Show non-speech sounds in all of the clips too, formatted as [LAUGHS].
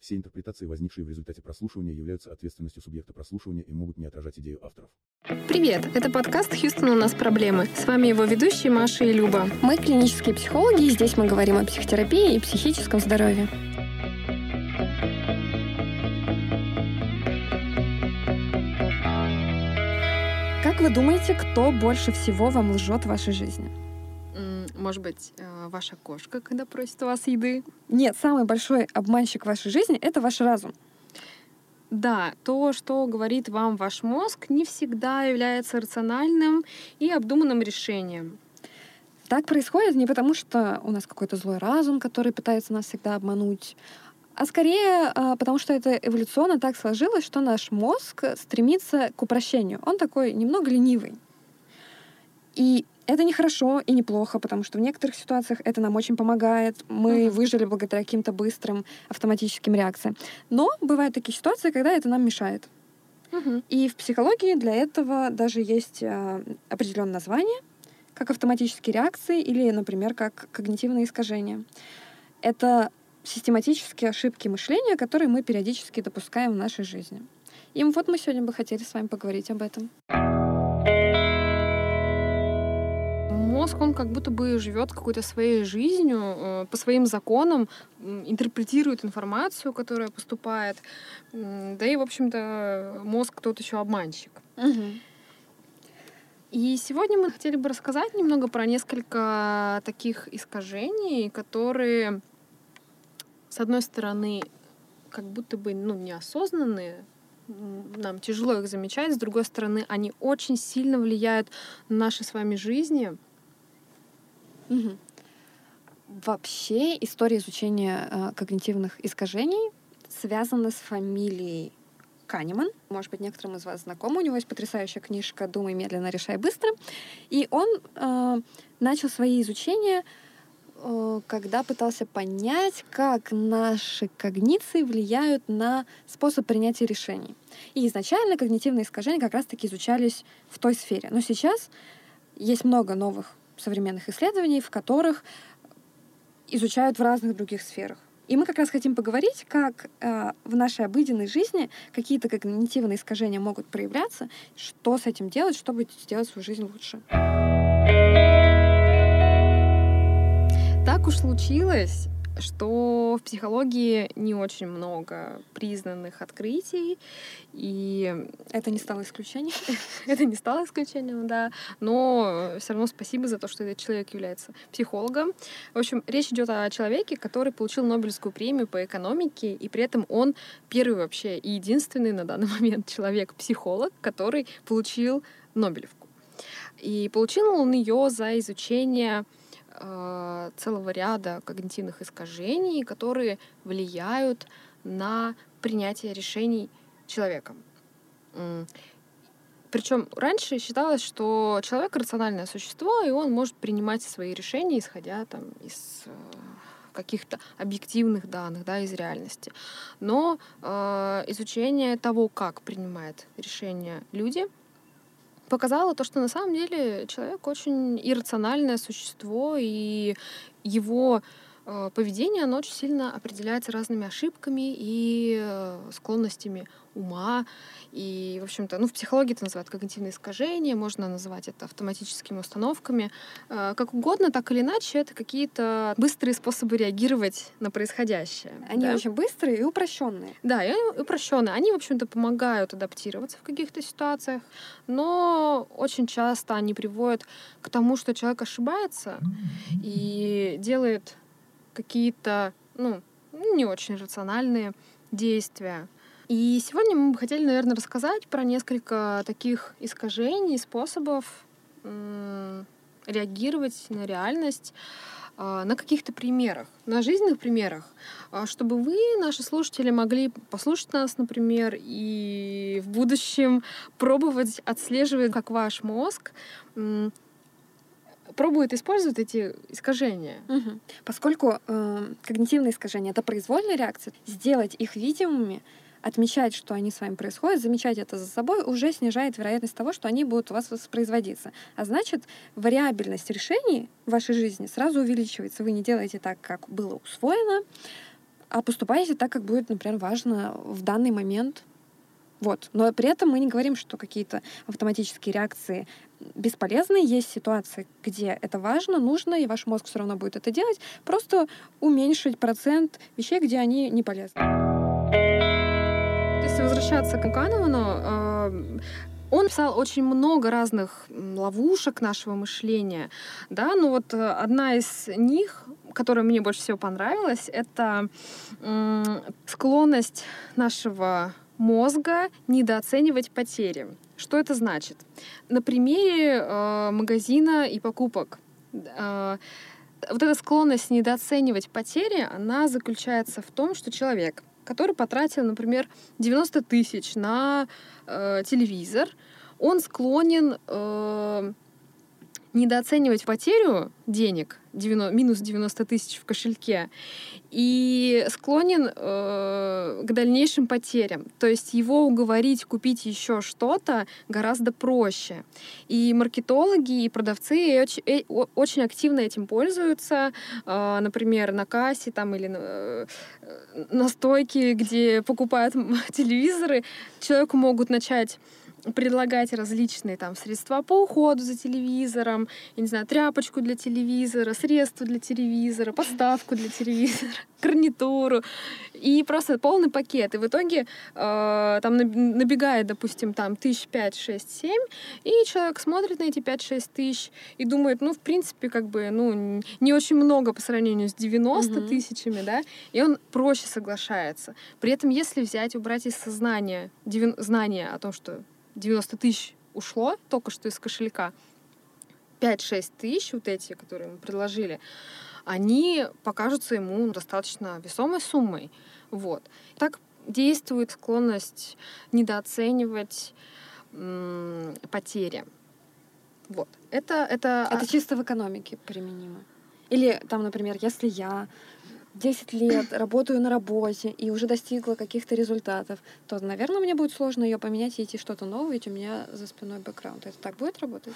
Все интерпретации, возникшие в результате прослушивания, являются ответственностью субъекта прослушивания и могут не отражать идею авторов. Привет, это подкаст «Хьюстон, у нас проблемы». С вами его ведущие Маша и Люба. Мы клинические психологи, и здесь мы говорим о психотерапии и психическом здоровье. Как вы думаете, кто больше всего вам лжет в вашей жизни? Может быть, э, ваша кошка, когда просит у вас еды? Нет, самый большой обманщик вашей жизни — это ваш разум. Да, то, что говорит вам ваш мозг, не всегда является рациональным и обдуманным решением. Так происходит не потому, что у нас какой-то злой разум, который пытается нас всегда обмануть, а скорее а, потому, что это эволюционно так сложилось, что наш мозг стремится к упрощению. Он такой немного ленивый. И это не хорошо и не плохо, потому что в некоторых ситуациях это нам очень помогает. Мы uh-huh. выжили благодаря каким-то быстрым автоматическим реакциям. Но бывают такие ситуации, когда это нам мешает. Uh-huh. И в психологии для этого даже есть э, определенное название, как автоматические реакции или, например, как когнитивные искажения. Это систематические ошибки мышления, которые мы периодически допускаем в нашей жизни. И вот мы сегодня бы хотели с вами поговорить об этом. Мозг, он как будто бы живет какой-то своей жизнью, э, по своим законам, интерпретирует информацию, которая поступает. Да и, в общем-то, мозг тот еще обманщик. Угу. И сегодня мы хотели бы рассказать немного про несколько таких искажений, которые, с одной стороны, как будто бы ну, неосознанные, нам тяжело их замечать, с другой стороны, они очень сильно влияют на наши с вами жизни. Угу. Вообще история изучения э, когнитивных искажений связана с фамилией Канеман. Может быть, некоторым из вас знакомы. У него есть потрясающая книжка «Думай медленно, решай быстро». И он э, начал свои изучения, э, когда пытался понять, как наши когниции влияют на способ принятия решений. И изначально когнитивные искажения как раз-таки изучались в той сфере. Но сейчас есть много новых современных исследований, в которых изучают в разных других сферах. И мы как раз хотим поговорить, как э, в нашей обыденной жизни какие-то когнитивные искажения могут проявляться, что с этим делать, чтобы сделать свою жизнь лучше. Так уж случилось, что в психологии не очень много признанных открытий, и это не стало исключением. [LAUGHS] это не стало исключением, да, но все равно спасибо за то, что этот человек является психологом. В общем, речь идет о человеке, который получил Нобелевскую премию по экономике, и при этом он первый вообще и единственный на данный [LAUGHS] момент человек-психолог, который получил Нобелевку. И получил он ее за изучение э, целого ряда когнитивных искажений, которые влияют на принятие решений человеком. Причем раньше считалось, что человек рациональное существо, и он может принимать свои решения, исходя там, из э, каких-то объективных данных, да, из реальности. Но э, изучение того, как принимают решения люди, показало то, что на самом деле человек очень иррациональное существо, и его поведение, оно очень сильно определяется разными ошибками и э, склонностями ума. И, в общем-то, ну, в психологии это называют когнитивные искажения, можно называть это автоматическими установками. Э, как угодно, так или иначе, это какие-то быстрые способы реагировать на происходящее. Они да? очень быстрые и упрощенные. Да, и упрощенные. Они, в общем-то, помогают адаптироваться в каких-то ситуациях, но очень часто они приводят к тому, что человек ошибается и делает какие-то, ну, не очень рациональные действия. И сегодня мы бы хотели, наверное, рассказать про несколько таких искажений, способов реагировать на реальность а, на каких-то примерах, на жизненных примерах, а, чтобы вы, наши слушатели, могли послушать нас, например, и в будущем пробовать отслеживать, как ваш мозг пробует использовать эти искажения. Угу. Поскольку э, когнитивные искажения это произвольная реакция, сделать их видимыми отмечать, что они с вами происходят, замечать это за собой, уже снижает вероятность того, что они будут у вас воспроизводиться. А значит, вариабельность решений в вашей жизни сразу увеличивается. Вы не делаете так, как было усвоено, а поступайте так, как будет, например, важно в данный момент. Вот. Но при этом мы не говорим, что какие-то автоматические реакции бесполезны. Есть ситуации, где это важно, нужно, и ваш мозг все равно будет это делать. Просто уменьшить процент вещей, где они не полезны. Если возвращаться к Кановану, э, он писал очень много разных ловушек нашего мышления, да, но вот э, одна из них, которая мне больше всего понравилась, это склонность нашего мозга недооценивать потери. Что это значит? На примере э, магазина и покупок. Э, вот эта склонность недооценивать потери, она заключается в том, что человек, который потратил, например, 90 тысяч на э, телевизор, он склонен э, недооценивать потерю денег, 90, минус 90 тысяч в кошельке, и склонен э, к дальнейшим потерям. То есть его уговорить купить еще что-то гораздо проще. И маркетологи, и продавцы очень, э, очень активно этим пользуются. Э, например, на кассе там, или на, э, на стойке, где покупают [LAUGHS] телевизоры, человеку могут начать предлагать различные там средства по уходу за телевизором, я не знаю, тряпочку для телевизора, средства для телевизора, поставку для телевизора, [LAUGHS] гарнитуру. И просто полный пакет. И в итоге э, там набегает, допустим, там тысяч пять, шесть, семь, и человек смотрит на эти пять-шесть тысяч и думает, ну, в принципе, как бы, ну, не очень много по сравнению с 90 mm-hmm. тысячами, да, и он проще соглашается. При этом, если взять, убрать из сознания знание о том, что 90 тысяч ушло только что из кошелька, 5-6 тысяч, вот эти, которые мы предложили, они покажутся ему достаточно весомой суммой. Вот. Так действует склонность недооценивать м- потери. Вот. Это, это... это чисто в экономике применимо. Или там, например, если я 10 лет работаю на работе и уже достигла каких-то результатов, то, наверное, мне будет сложно ее поменять и идти что-то новое, ведь у меня за спиной бэкграунд. Это так будет работать?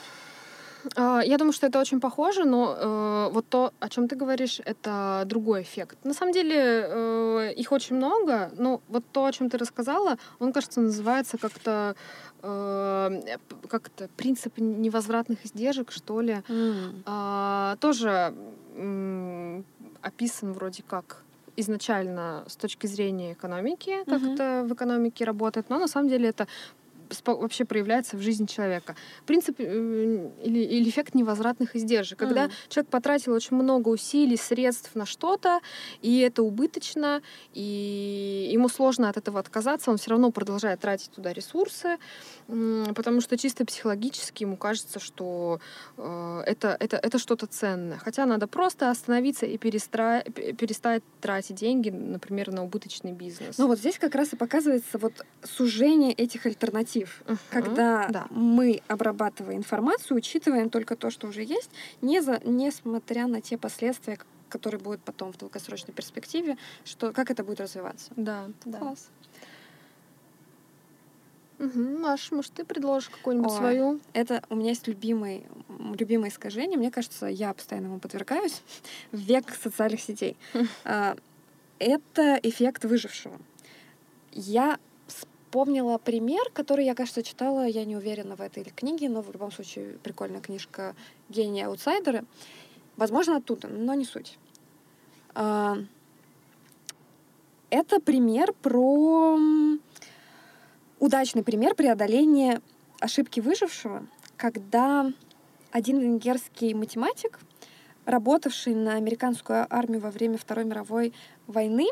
А, я думаю, что это очень похоже, но э, вот то, о чем ты говоришь, это другой эффект. На самом деле э, их очень много, но вот то, о чем ты рассказала, он, кажется, называется как-то э, как-то принцип невозвратных издержек, что ли. Mm. Э, тоже описан вроде как изначально с точки зрения экономики, как uh-huh. это в экономике работает, но на самом деле это вообще проявляется в жизни человека. Принцип или, или эффект невозвратных издержек. Когда mm. человек потратил очень много усилий, средств на что-то, и это убыточно, и ему сложно от этого отказаться, он все равно продолжает тратить туда ресурсы, потому что чисто психологически ему кажется, что э, это, это, это что-то ценное. Хотя надо просто остановиться и перестра... перестать тратить деньги, например, на убыточный бизнес. Ну вот здесь как раз и показывается вот сужение этих альтернатив нарратив, uh-huh. когда да. мы, обрабатывая информацию, учитываем только то, что уже есть, не за, несмотря на те последствия, которые будут потом в долгосрочной перспективе, что, как это будет развиваться. Да, да. Класс. Угу. Маш, может, ты предложишь какую-нибудь свою? Это у меня есть любимый, любимое искажение. Мне кажется, я постоянно ему подвергаюсь. [LAUGHS] Век социальных сетей. [LAUGHS] А, это эффект выжившего. Я вспомнила пример, который я, кажется, читала, я не уверена в этой книге, но в любом случае прикольная книжка «Гении аутсайдеры». Возможно, оттуда, но не суть. А, это пример про удачный пример преодоления ошибки выжившего, когда один венгерский математик, работавший на американскую армию во время Второй мировой войны,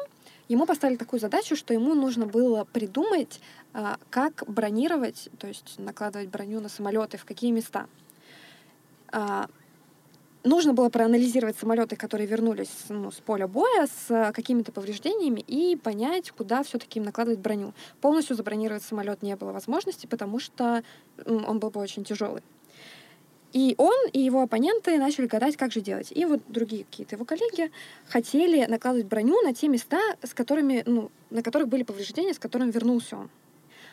ему поставили такую задачу, что ему нужно было придумать, а, как бронировать, то есть накладывать броню на самолеты, в какие места. А, нужно было проанализировать самолеты, которые вернулись ну, с поля боя с какими-то повреждениями и понять, куда все-таки им накладывать броню. Полностью забронировать самолет не было возможности, потому что он был бы очень тяжелый. И он и его оппоненты начали гадать, как же делать. И вот другие какие-то его коллеги хотели накладывать броню на те места, с которыми, ну, на которых были повреждения, с которыми вернулся он.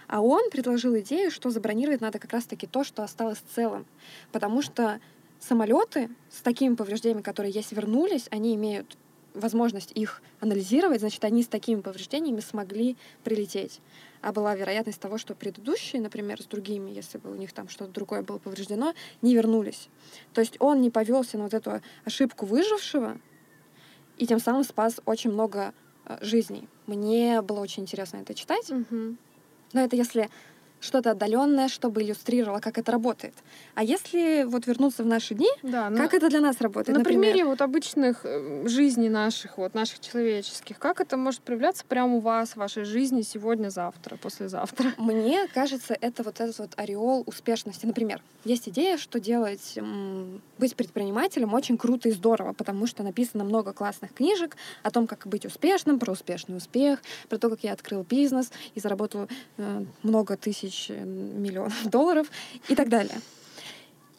А он предложил идею, что забронировать надо как раз-таки то, что осталось целым. Потому что самолеты с такими повреждениями, которые есть, вернулись, они имеют возможность их анализировать, значит, они с такими повреждениями смогли прилететь. А была вероятность того, что предыдущие, например, с другими, если бы у них там что-то другое было повреждено, не вернулись. То есть он не повелся на вот эту ошибку выжившего, и тем самым спас очень много э, жизней. Мне было очень интересно это читать. Мгм. Но это если что-то отдаленное, чтобы иллюстрировало, как это работает. А если вот вернуться в наши дни, Да, ну, как это для нас работает? на например? примере вот обычных э, жизней наших, вот наших человеческих, как это может проявляться прямо у вас, в вашей жизни сегодня, завтра, послезавтра? [LAUGHS] Мне кажется, это вот этот вот ореол успешности. Например, есть идея, что делать, быть предпринимателем очень круто и здорово, потому что написано много классных книжек о том, как быть успешным, про успешный успех, про то, как я открыл бизнес и заработал э, много тысяч э, миллионов [LAUGHS] долларов и так далее.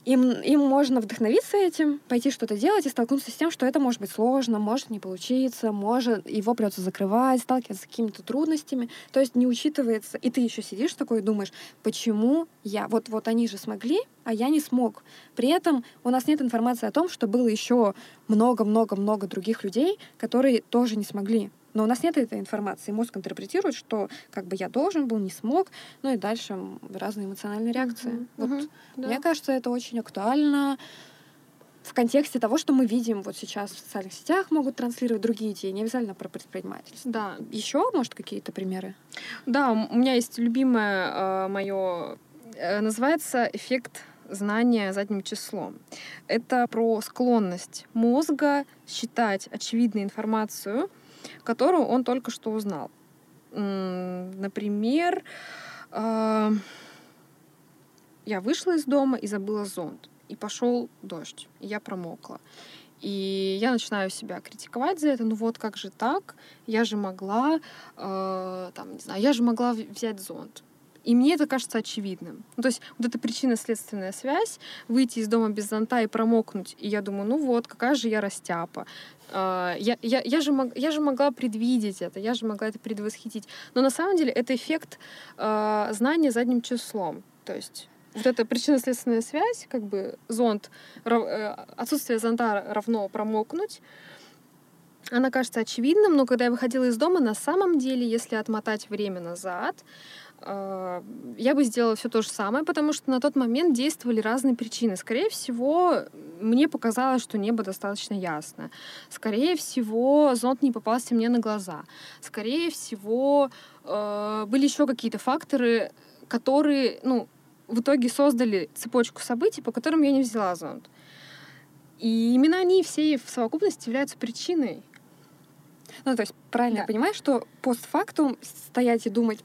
Им, им можно вдохновиться этим, пойти что-то делать и столкнуться с тем, что это может быть сложно, может не получиться, может его придется закрывать, сталкиваться с какими-то трудностями. То есть не учитывается. И ты еще сидишь такой и думаешь, почему я? Вот, вот они же смогли, а я не смог. При этом у нас нет информации о том, что было еще много-много-много других людей, которые тоже не смогли. Но у нас нет этой информации. Мозг интерпретирует, что как бы я должен был, не смог, ну и дальше разные эмоциональные реакции. Мгм, Вот мгм, да. мне кажется, это очень актуально в контексте того, что мы видим вот сейчас в социальных сетях, могут транслировать другие идеи, не обязательно про предпринимательство. Да, Еще, может, какие-то примеры? Да, у меня есть любимое мое, называется эффект знания задним числом. Это про склонность мозга считать очевидную информацию, которую он только что узнал. Например, а, я вышла из дома и забыла зонт, и пошел дождь, и я промокла. И я начинаю себя критиковать за это. Ну вот как же так? Я же могла, э, там, не знаю, я же могла взять зонт. И мне это кажется очевидным. Ну, то есть вот эта причинно-следственная связь, выйти из дома без зонта и промокнуть. И я думаю, ну вот, какая же я растяпа. А, Я, я, я, же, мог- я же могла предвидеть это, я же могла это предвосхитить. Но на самом деле это эффект э, знания задним числом. То есть вот эта причинно-следственная связь, как бы зонт, э, отсутствие зонта равно промокнуть, она кажется очевидным, но когда я выходила из дома, на самом деле, если отмотать время назад, э, я бы сделала все то же самое, потому что на тот момент действовали разные причины. Скорее всего, мне показалось, что небо достаточно ясно. Скорее всего, зонт не попался мне на глаза. Скорее всего, э, были еще какие-то факторы, которые, ну, в итоге создали цепочку событий, по которым я не взяла зонт. И именно они все в совокупности являются причиной. Ну, то есть правильно Да. я понимаю, что постфактум стоять и думать,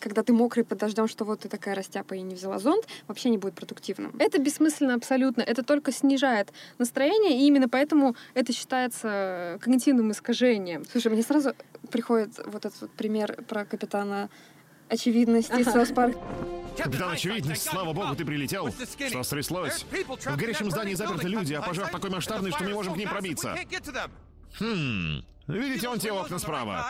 когда ты мокрый под дождем, что вот ты такая растяпа и не взяла зонт, вообще не будет продуктивным. Это бессмысленно абсолютно. Это только снижает настроение, и именно поэтому это считается когнитивным искажением. Слушай, мне сразу приходит вот этот вот пример про капитана очевидности Ага. South Park. Капитан Очевидность, слава богу, ты прилетел. Что стряслось? В горящем здании заперты люди, а пожар такой масштабный, что мы не можем к ним пробиться. Хм. Видите, вон те окна справа.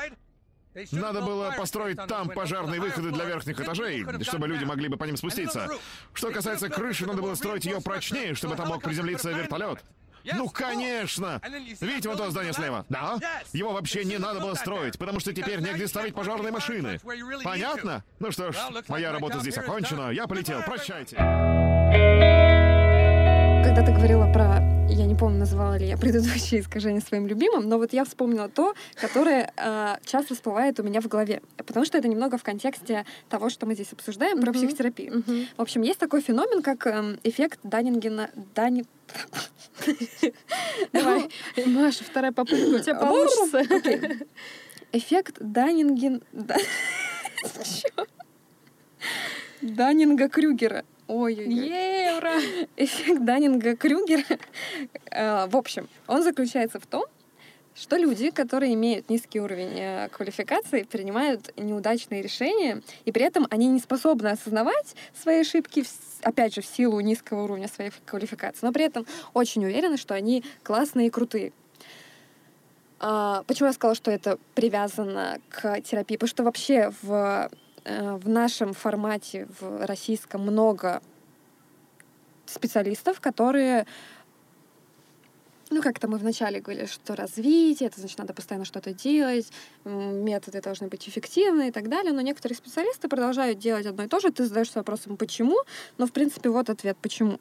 Надо было построить там пожарные выходы для верхних этажей, чтобы люди могли бы по ним спуститься. Что касается крыши, надо было строить ее прочнее, чтобы там мог приземлиться вертолет. Ну, конечно! Видите вот то здание слева? Да? Его вообще не надо было строить, потому что теперь негде ставить пожарные машины. Понятно? Ну что ж, моя работа здесь окончена. Я полетел. Прощайте. Когда ты говорила про, я не помню, называла ли я [LAUGHS] предыдущее искажение своим любимым, но вот я вспомнила то, которое э, часто всплывает у меня в голове. Потому что это немного в контексте того, что мы здесь обсуждаем, про Мгм. психотерапию. В общем, есть такой феномен, как эм, эффект Даннингена... Дани... [LAUGHS] Давай, Маша, вторая попытка, у тебя получится. [LAUGHS] Эффект Даннинген... Да- Чё? Даннинга-Крюгера. Ой-ой-ой. Евро. [LAUGHS] Эффект Даннинга-Крюгера. э, В общем, он заключается в том, что люди, которые имеют низкий уровень э, квалификации, принимают неудачные решения, и при этом они не способны осознавать свои ошибки, опять же, в силу низкого уровня своей квалификации, но при этом очень уверены, что они классные и крутые. А, Почему я сказала, что это привязано к терапии? Потому что вообще в, в нашем формате, в российском, много специалистов, которые ну, как-то мы вначале говорили, что развитие, это значит, надо постоянно что-то делать, методы должны быть эффективны и так далее, но некоторые специалисты продолжают делать одно и то же, ты задаешься вопросом «почему?», но, в принципе, вот ответ «почему?».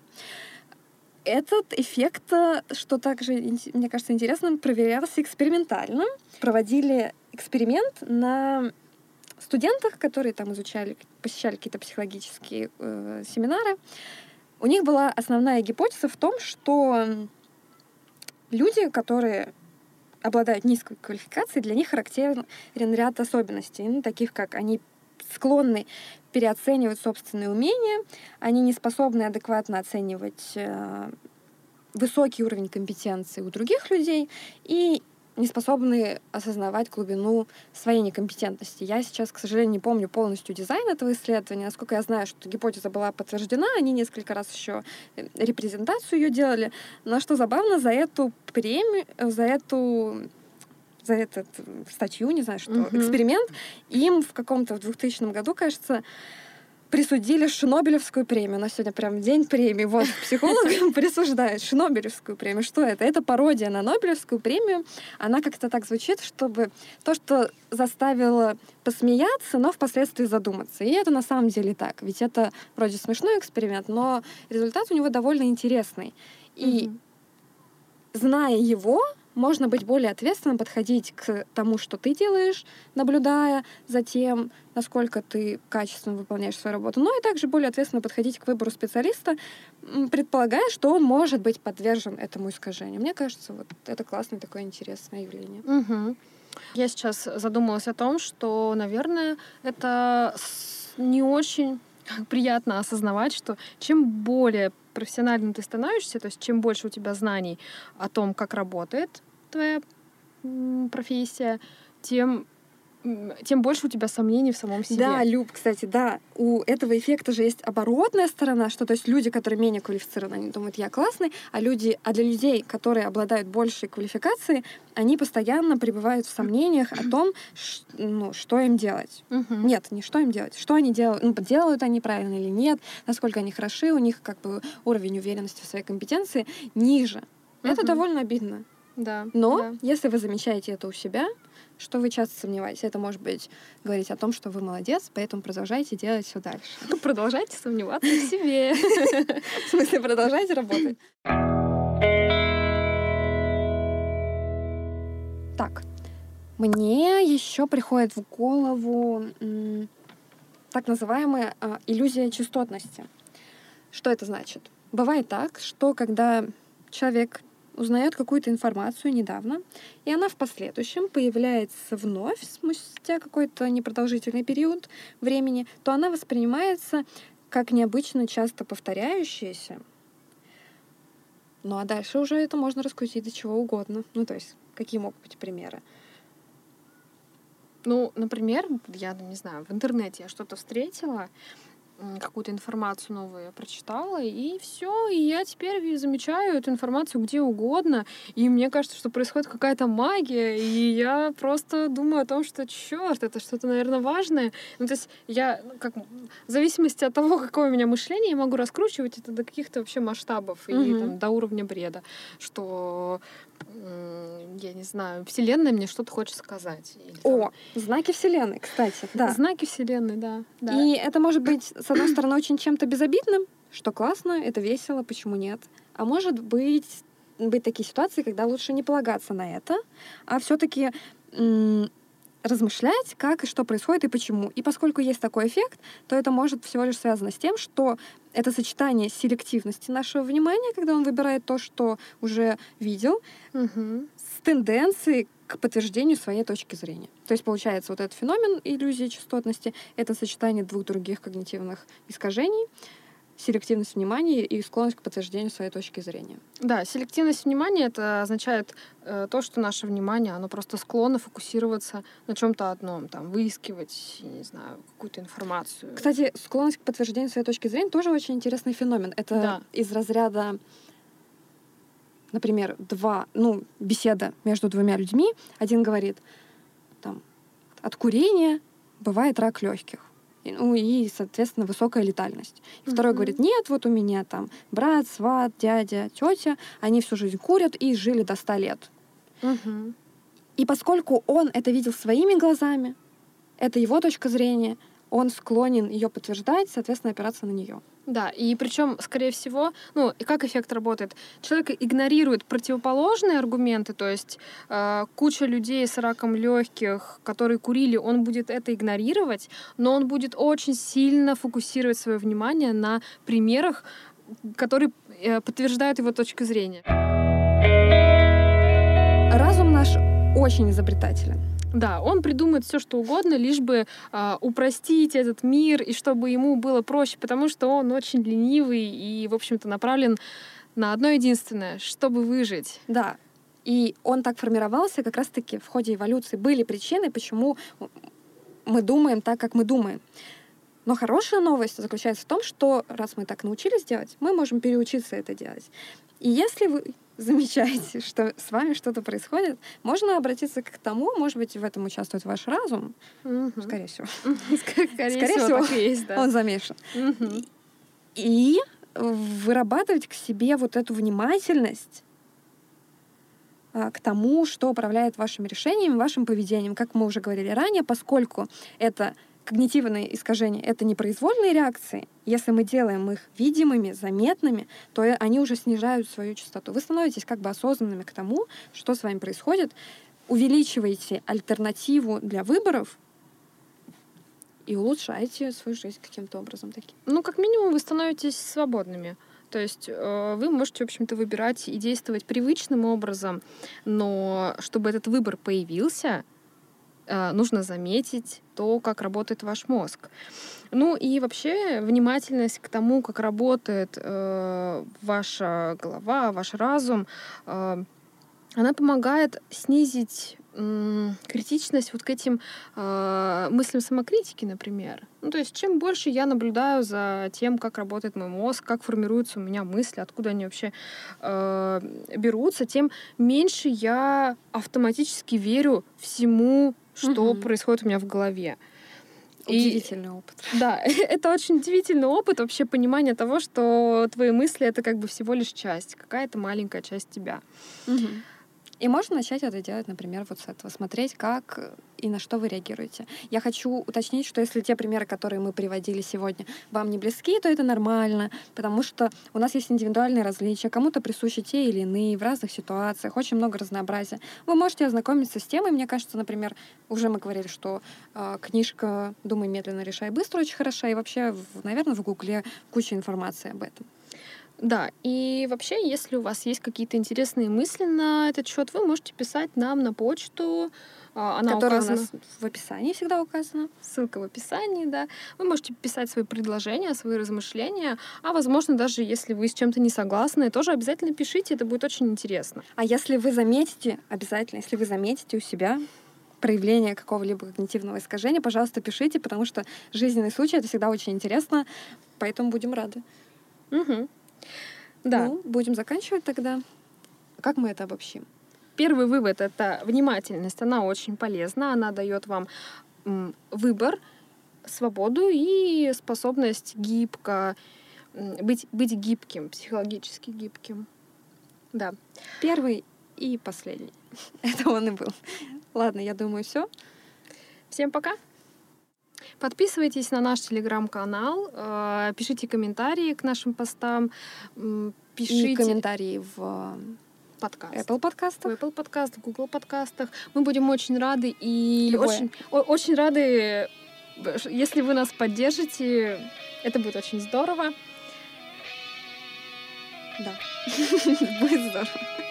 Этот эффект, э, что также, мне кажется, интересным, проверялся экспериментально. Проводили эксперимент на студентах, которые там изучали, посещали какие-то психологические э, семинары. У них была основная гипотеза в том, что люди, которые обладают низкой квалификацией, для них характерен ряд особенностей, ну, таких как они склонны переоценивать собственные умения, они не способны адекватно оценивать э, высокий уровень компетенции у других людей и не способны осознавать глубину своей некомпетентности. Я сейчас, к сожалению, не помню полностью дизайн этого исследования. Насколько я знаю, что гипотеза была подтверждена, они несколько раз еще э, репрезентацию ее делали. Но что забавно, за эту премию, за эту за этот статью, не знаю что, mm-hmm. эксперимент, им в каком-то в 2000 году, кажется, присудили Шнобелевскую премию. У нас сегодня прям день премии. Вот психолог [LAUGHS] присуждает Шнобелевскую премию. Что это? Это пародия на Нобелевскую премию. Она как-то так звучит, чтобы то, что заставило посмеяться, но впоследствии задуматься. И это на самом деле так. Ведь это вроде смешной эксперимент, но результат у него довольно интересный. И mm-hmm. зная его, можно быть более ответственным, подходить к тому, что ты делаешь, наблюдая за тем, насколько ты качественно выполняешь свою работу, но и также более ответственно подходить к выбору специалиста, предполагая, что он может быть подвержен этому искажению. Мне кажется, вот это классное такое интересное явление. Угу. Я сейчас задумалась о том, что, наверное, это не очень приятно осознавать, что чем более профессиональным ты становишься, то есть чем больше у тебя знаний о том, как работает твоя профессия, тем тем больше у тебя сомнений в самом себе. Да, Люб, кстати, да. У этого эффекта же есть оборотная сторона, что то есть люди, которые менее квалифицированы, они думают, я классный, а люди, а для людей, которые обладают большей квалификацией, они постоянно пребывают в сомнениях о том, ш, ну, что им делать. Угу. Нет, не что им делать, что они делают, ну, делают они правильно или нет, насколько они хороши, у них как бы уровень уверенности в своей компетенции ниже. Угу. Это довольно обидно. Да. Но да. если вы замечаете это у себя, что вы часто сомневаетесь. Это может быть говорить о том, что вы молодец, поэтому продолжайте делать все дальше. [LAUGHS] Продолжайте сомневаться в себе. В смысле, продолжайте работать. Так, мне еще приходит в голову так называемая а, иллюзия частотности. Что это значит? Бывает так, что когда человек узнает какую-то информацию недавно, и она в последующем появляется вновь спустя какой-то непродолжительный период времени, то она воспринимается как необычно часто повторяющаяся. Ну а дальше уже это можно раскрутить до чего угодно. Ну то есть какие могут быть примеры? Ну, например, я не знаю, в интернете я что-то встретила, какую-то информацию новую я прочитала, и все, и я теперь замечаю эту информацию где угодно, и мне кажется, что происходит какая-то магия, и я просто думаю о том, что черт, это что-то, наверное, важное. Ну, то есть я, ну, как, в зависимости от того, какое у меня мышление, я могу раскручивать это до каких-то вообще масштабов и там, до уровня бреда, что я не знаю, Вселенная мне что-то хочет сказать. Или, О, знаки Вселенной, кстати, да. Знаки Вселенной, да, да. И это может быть, с одной стороны, очень чем-то безобидным, что классно, это весело, почему нет. А может быть, быть такие ситуации, когда лучше не полагаться на это, а все-таки размышлять, как и что происходит и почему. И поскольку есть такой эффект, то это может всего лишь связано с тем, что это сочетание селективности нашего внимания, когда он выбирает то, что уже видел, угу. с тенденцией к подтверждению своей точки зрения. То есть получается вот этот феномен иллюзии частотности — это сочетание двух других когнитивных искажений — селективность внимания и склонность к подтверждению своей точки зрения. Да, селективность внимания это означает э, то, что наше внимание, оно просто склонно фокусироваться на чем-то одном, там, выискивать, не знаю, какую-то информацию. Кстати, склонность к подтверждению своей точки зрения тоже очень интересный феномен. Это да. из разряда например, два, ну, беседа между двумя людьми, один говорит, там, от курения бывает рак легких. Ну и, соответственно, высокая летальность. И mm-hmm. второй говорит, нет, вот у меня там брат, сват, дядя, тетя, они всю жизнь курят и жили до 100 лет. Mm-hmm. И поскольку он это видел своими глазами, это его точка зрения, он склонен ее подтверждать, соответственно, опираться на нее. Да, и причем, скорее всего, ну, и как эффект работает? Человек игнорирует противоположные аргументы, то есть э, куча людей с раком легких, которые курили, он будет это игнорировать, но он будет очень сильно фокусировать свое внимание на примерах, которые э, подтверждают его точку зрения. Разум наш очень изобретателен. Да, он придумает все, что угодно, лишь бы э, упростить этот мир и чтобы ему было проще, потому что он очень ленивый и, в общем-то, направлен на одно единственное, чтобы выжить. Да. И он так формировался как раз-таки в ходе эволюции. Были причины, почему мы думаем так, как мы думаем. Но хорошая новость заключается в том, что раз мы так научились делать, мы можем переучиться это делать. И если вы замечаете, что с вами что-то происходит, можно обратиться к тому, может быть, в этом участвует ваш разум, угу. скорее всего. [LAUGHS] Скорее, всего, есть, да. он замешан. И вырабатывать к себе вот эту внимательность а, к тому, что управляет вашими решениями, вашим поведением. Как мы уже говорили ранее, поскольку это когнитивные искажения — это непроизвольные реакции. Если мы делаем их видимыми, заметными, то они уже снижают свою частоту. Вы становитесь как бы осознанными к тому, что с вами происходит, увеличиваете альтернативу для выборов и улучшаете свою жизнь каким-то образом таким. Ну, как минимум, вы становитесь свободными. То есть э, вы можете, в общем-то, выбирать и действовать привычным образом, но чтобы этот выбор появился, нужно заметить то, как работает ваш мозг. Ну и вообще внимательность к тому, как работает э, ваша голова, ваш разум, э, она помогает снизить критичность вот к этим э, мыслям самокритики, например. Ну, то есть, чем больше я наблюдаю за тем, как работает мой мозг, как формируются у меня мысли, откуда они вообще э, берутся, тем меньше я автоматически верю всему, что угу. происходит у меня в голове. Удивительный и, опыт. Да, [LAUGHS] это очень удивительный опыт, вообще понимание того, что твои мысли это как бы всего лишь часть, какая-то маленькая часть тебя. Угу. И можно начать это делать, например, вот с этого, смотреть, как и на что вы реагируете. Я хочу уточнить, что если те примеры, которые мы приводили сегодня, вам не близки, то это нормально, потому что у нас есть индивидуальные различия, кому-то присущи те или иные в разных ситуациях, очень много разнообразия. Вы можете ознакомиться с темой, мне кажется, например, уже мы говорили, что э, книжка «Думай медленно, решай быстро» очень хороша, и вообще, в, наверное, в Гугле куча информации об этом. Да, и вообще, если у вас есть какие-то интересные мысли на этот счет, вы можете писать нам на почту. А, она Которая указана... у нас в описании всегда указана. Ссылка в описании, да. Вы можете писать свои предложения, свои размышления, а возможно, даже если вы с чем-то не согласны, тоже обязательно пишите, это будет очень интересно. А если вы заметите, обязательно, если вы заметите у себя проявление какого-либо когнитивного искажения, пожалуйста, пишите, потому что жизненный случай — это всегда очень интересно, поэтому будем рады. Угу. Да. Ну, будем заканчивать тогда. Как мы это обобщим? Первый вывод — это внимательность. Она очень полезна, она дает вам выбор, свободу и способность гибко быть, быть гибким, психологически гибким. Да. Первый и последний. [LAUGHS] Это он и был. Ладно, я думаю, все. Всем пока. Подписывайтесь на наш телеграм-канал, э, пишите комментарии к нашим постам, пишите... И комментарии в э, подкаст. Apple подкастах. В Apple подкастах, Google подкастах. Мы будем очень рады и очень, очень рады, если вы нас поддержите. Это будет очень здорово. Да, [LAUGHS] будет здорово.